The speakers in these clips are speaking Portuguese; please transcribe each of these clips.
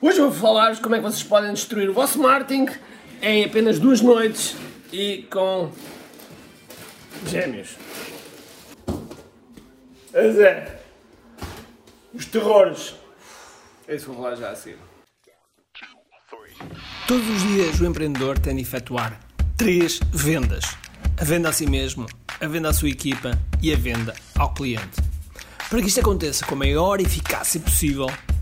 Hoje eu vou falar-vos como é que vocês podem destruir o vosso marketing em apenas duas noites e com gêmeos. Mas é. Os terrores. É isso que vou falar já assim. Todos os dias o empreendedor tem de efetuar três vendas: a venda a si mesmo, a venda à sua equipa e a venda ao cliente. Para que isto aconteça com a maior eficácia possível,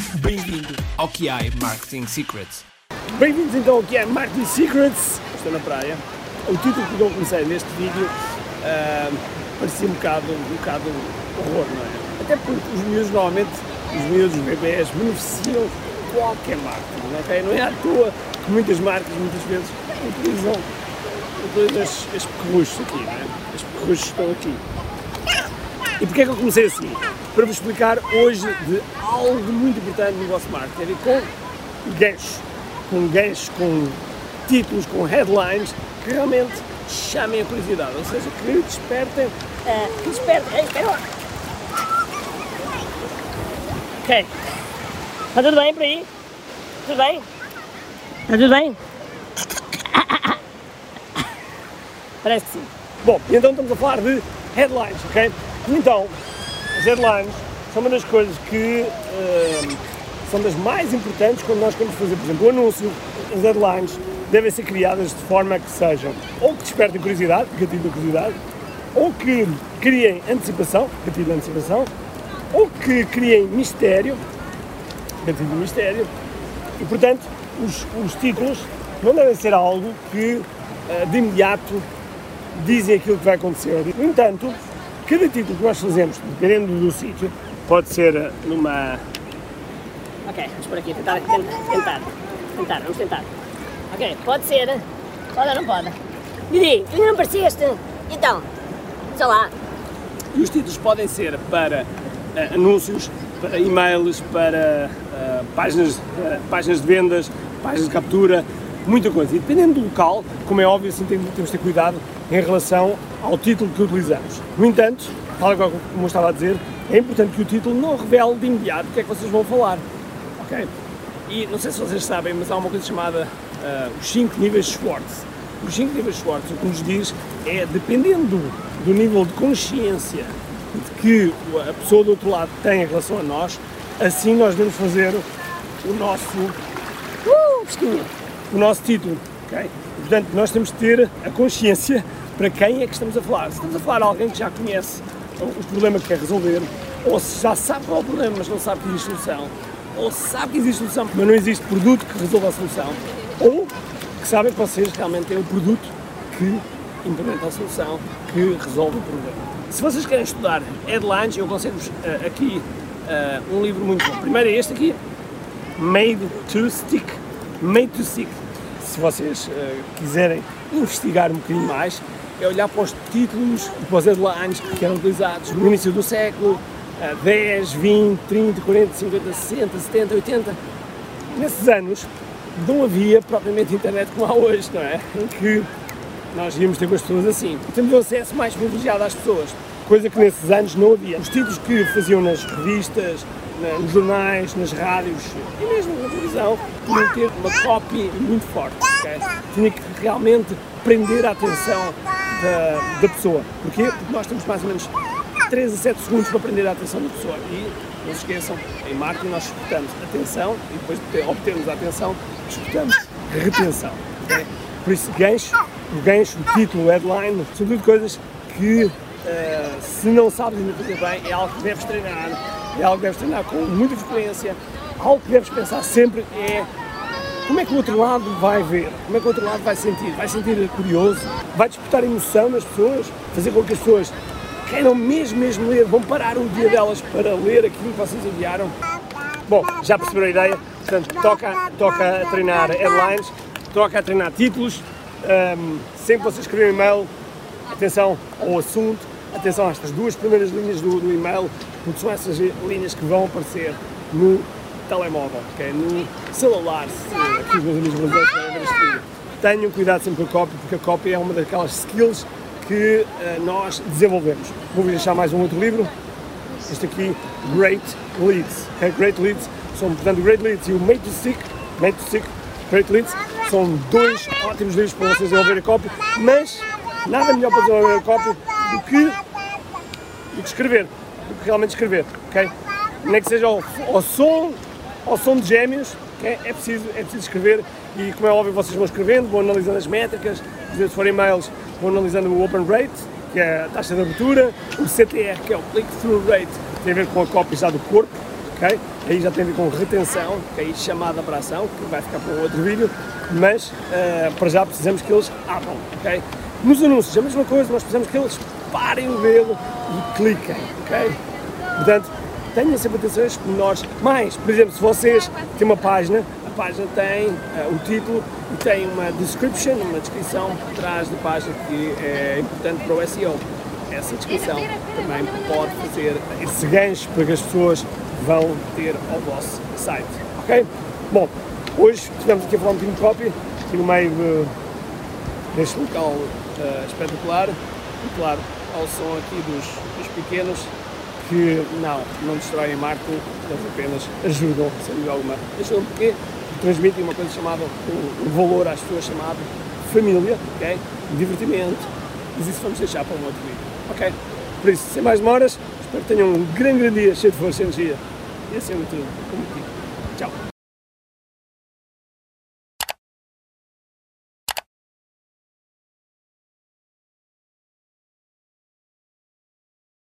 Bem-vindo ao QI Marketing Secrets. Bem-vindos então ao QI Marketing Secrets. Estou na praia. O título que eu comecei neste vídeo uh, parecia um bocado, um bocado horror, não é? Até porque os miúdos normalmente, os miúdos, os bebés, beneficiam qualquer marketing? Não é à toa que muitas marcas muitas vezes utilizam, estes, estes perruchos aqui, não é? Estes perruchos estão aqui. E porquê é que eu comecei assim? Para vos explicar hoje de algo muito importante no vosso marketing, a ver com ganchos, com ganchos, com títulos, com headlines que realmente chamem a curiosidade, ou seja, que despertem, uh, que despertem, espera lá. Ok, está tudo bem por aí? Tudo bem? Está tudo bem? Parece que sim. Bom, então estamos a falar de headlines, ok? Então, as headlines são uma das coisas que uh, são das mais importantes quando nós queremos fazer, por exemplo, um anúncio. As headlines devem ser criadas de forma que sejam ou que despertem curiosidade, gatilho da curiosidade, ou que criem antecipação, gatilho da antecipação, ou que criem mistério, gatilho do mistério, e portanto os, os títulos não devem ser algo que uh, de imediato dizem aquilo que vai acontecer. No entanto, cada título que nós fazemos, dependendo do sítio, pode ser numa. Ok, vamos por aqui, tentar, tentar, tentar, vamos tentar. Ok, pode ser. Pode ou não pode? Didi, ainda não apareceste? Então, sei lá. E os títulos podem ser para uh, anúncios, para e-mails, para uh, páginas, uh, páginas de vendas, páginas de captura, muita coisa. E dependendo do local, como é óbvio, assim temos de ter cuidado em relação ao título que utilizamos. No entanto, tal como eu estava a dizer, é importante que o título não revele de imediato o que é que vocês vão falar. Ok? E não sei se vocês sabem, mas há uma coisa chamada uh, os 5 níveis Schwartz. Os 5 níveis Schwartz, o que nos diz é, dependendo do nível de consciência de que a pessoa do outro lado tem em relação a nós, assim nós devemos fazer o nosso uh, o nosso título. Okay? Portanto, nós temos de ter a consciência para quem é que estamos a falar. Se estamos a falar a alguém que já conhece os problemas que quer resolver, ou se já sabe qual é o problema, mas não sabe que existe solução, ou sabe que existe solução, mas não existe produto que resolva a solução, ou que sabem que vocês realmente têm um produto que implementa a solução, que resolve o problema. Se vocês querem estudar headlines, eu aconselho-vos uh, aqui uh, um livro muito bom. Primeiro é este aqui, Made to Stick. Made to Stick. Se vocês uh, quiserem investigar um bocadinho mais, é olhar para os títulos e para os headlines que eram utilizados no início do século, uh, 10, 20, 30, 40, 50, 60, 70, 80. Nesses anos não havia propriamente internet como há hoje, não é? Em que nós íamos ter com as pessoas assim. Temos um acesso mais privilegiado às pessoas, coisa que nesses anos não havia. Os títulos que faziam nas revistas, nos jornais, nas rádios e mesmo na televisão, que ter uma copy muito forte. Okay? Tinha que realmente prender a atenção da, da pessoa. Porquê? Porque nós temos mais ou menos 3 a 7 segundos para prender a atenção da pessoa. E não se esqueçam, em marketing nós escutamos atenção e depois de obtermos a atenção, escutamos retenção. Okay? Por isso, gancho, o gancho, o título, o headline, são tudo coisas que, uh, se não sabes ainda fazer bem, é algo que deves treinar é algo que deves treinar com muita frequência. Algo que deves pensar sempre é como é que o outro lado vai ver, como é que o outro lado vai sentir. Vai sentir curioso, vai despertar emoção nas pessoas, fazer com que as pessoas queiram mesmo, mesmo ler, vão parar um dia delas para ler aquilo que vocês enviaram. Bom, já perceberam a ideia? Portanto, toca, toca a treinar headlines, toca a treinar títulos. Um, sempre vocês escreverem um e-mail, atenção ao assunto, atenção a estas duas primeiras linhas do, do e-mail, porque são essas linhas que vão aparecer no telemóvel, okay? no celular, se aqui os meus amigos brasileiros querem ver este vídeo. Tenham cuidado sempre com a copy, porque a copy é uma daquelas skills que uh, nós desenvolvemos. Vou-vos deixar mais um outro livro, este aqui, Great Leads. Okay? Great Leads são, portanto, Great Leads e o Made to Stick, Made to Stick, Great Leads, são dois ótimos livros para vocês desenvolver a copy, mas nada melhor para desenvolver a copy do que, do que escrever, do que realmente escrever, ok? Nem que seja ao, ao som, ao som de gêmeos, okay? é, preciso, é preciso escrever e como é óbvio vocês vão escrevendo, vão analisando as métricas, se forem e-mails, vão analisando o open rate, que é a taxa de abertura, o CTR, que é o click-through rate, tem a ver com a cópia já do corpo, ok? Aí já tem a ver com retenção, que é aí chamada para ação, que vai ficar para um outro vídeo, mas uh, para já precisamos que eles abram, ok? Nos anúncios, a mesma coisa, nós precisamos que eles parem o dedo e cliquem, ok? Portanto, tenham sempre atenções menores. Mais, por exemplo, se vocês têm uma página, a página tem uh, o título e tem uma description, uma descrição por trás da página que é importante para o SEO. Essa descrição também pode fazer esse gancho para que as pessoas vão ter ao vosso site, ok? Bom, hoje estamos aqui a falar um bocadinho de copy, aqui no meio de, deste local uh, espetacular e claro, ao som aqui dos, dos pequenos que não, não destroem marketing, eles apenas ajudam, sem dúvida alguma. Ajudam porque transmitem uma coisa chamada, um, valor às pessoas chamado família, ok? Divertimento. Mas isso vamos deixar para um outro vídeo, ok? Por isso, sem mais demoras, espero que tenham um grande, grande dia cheio de força e energia. E acima de tudo, como digo.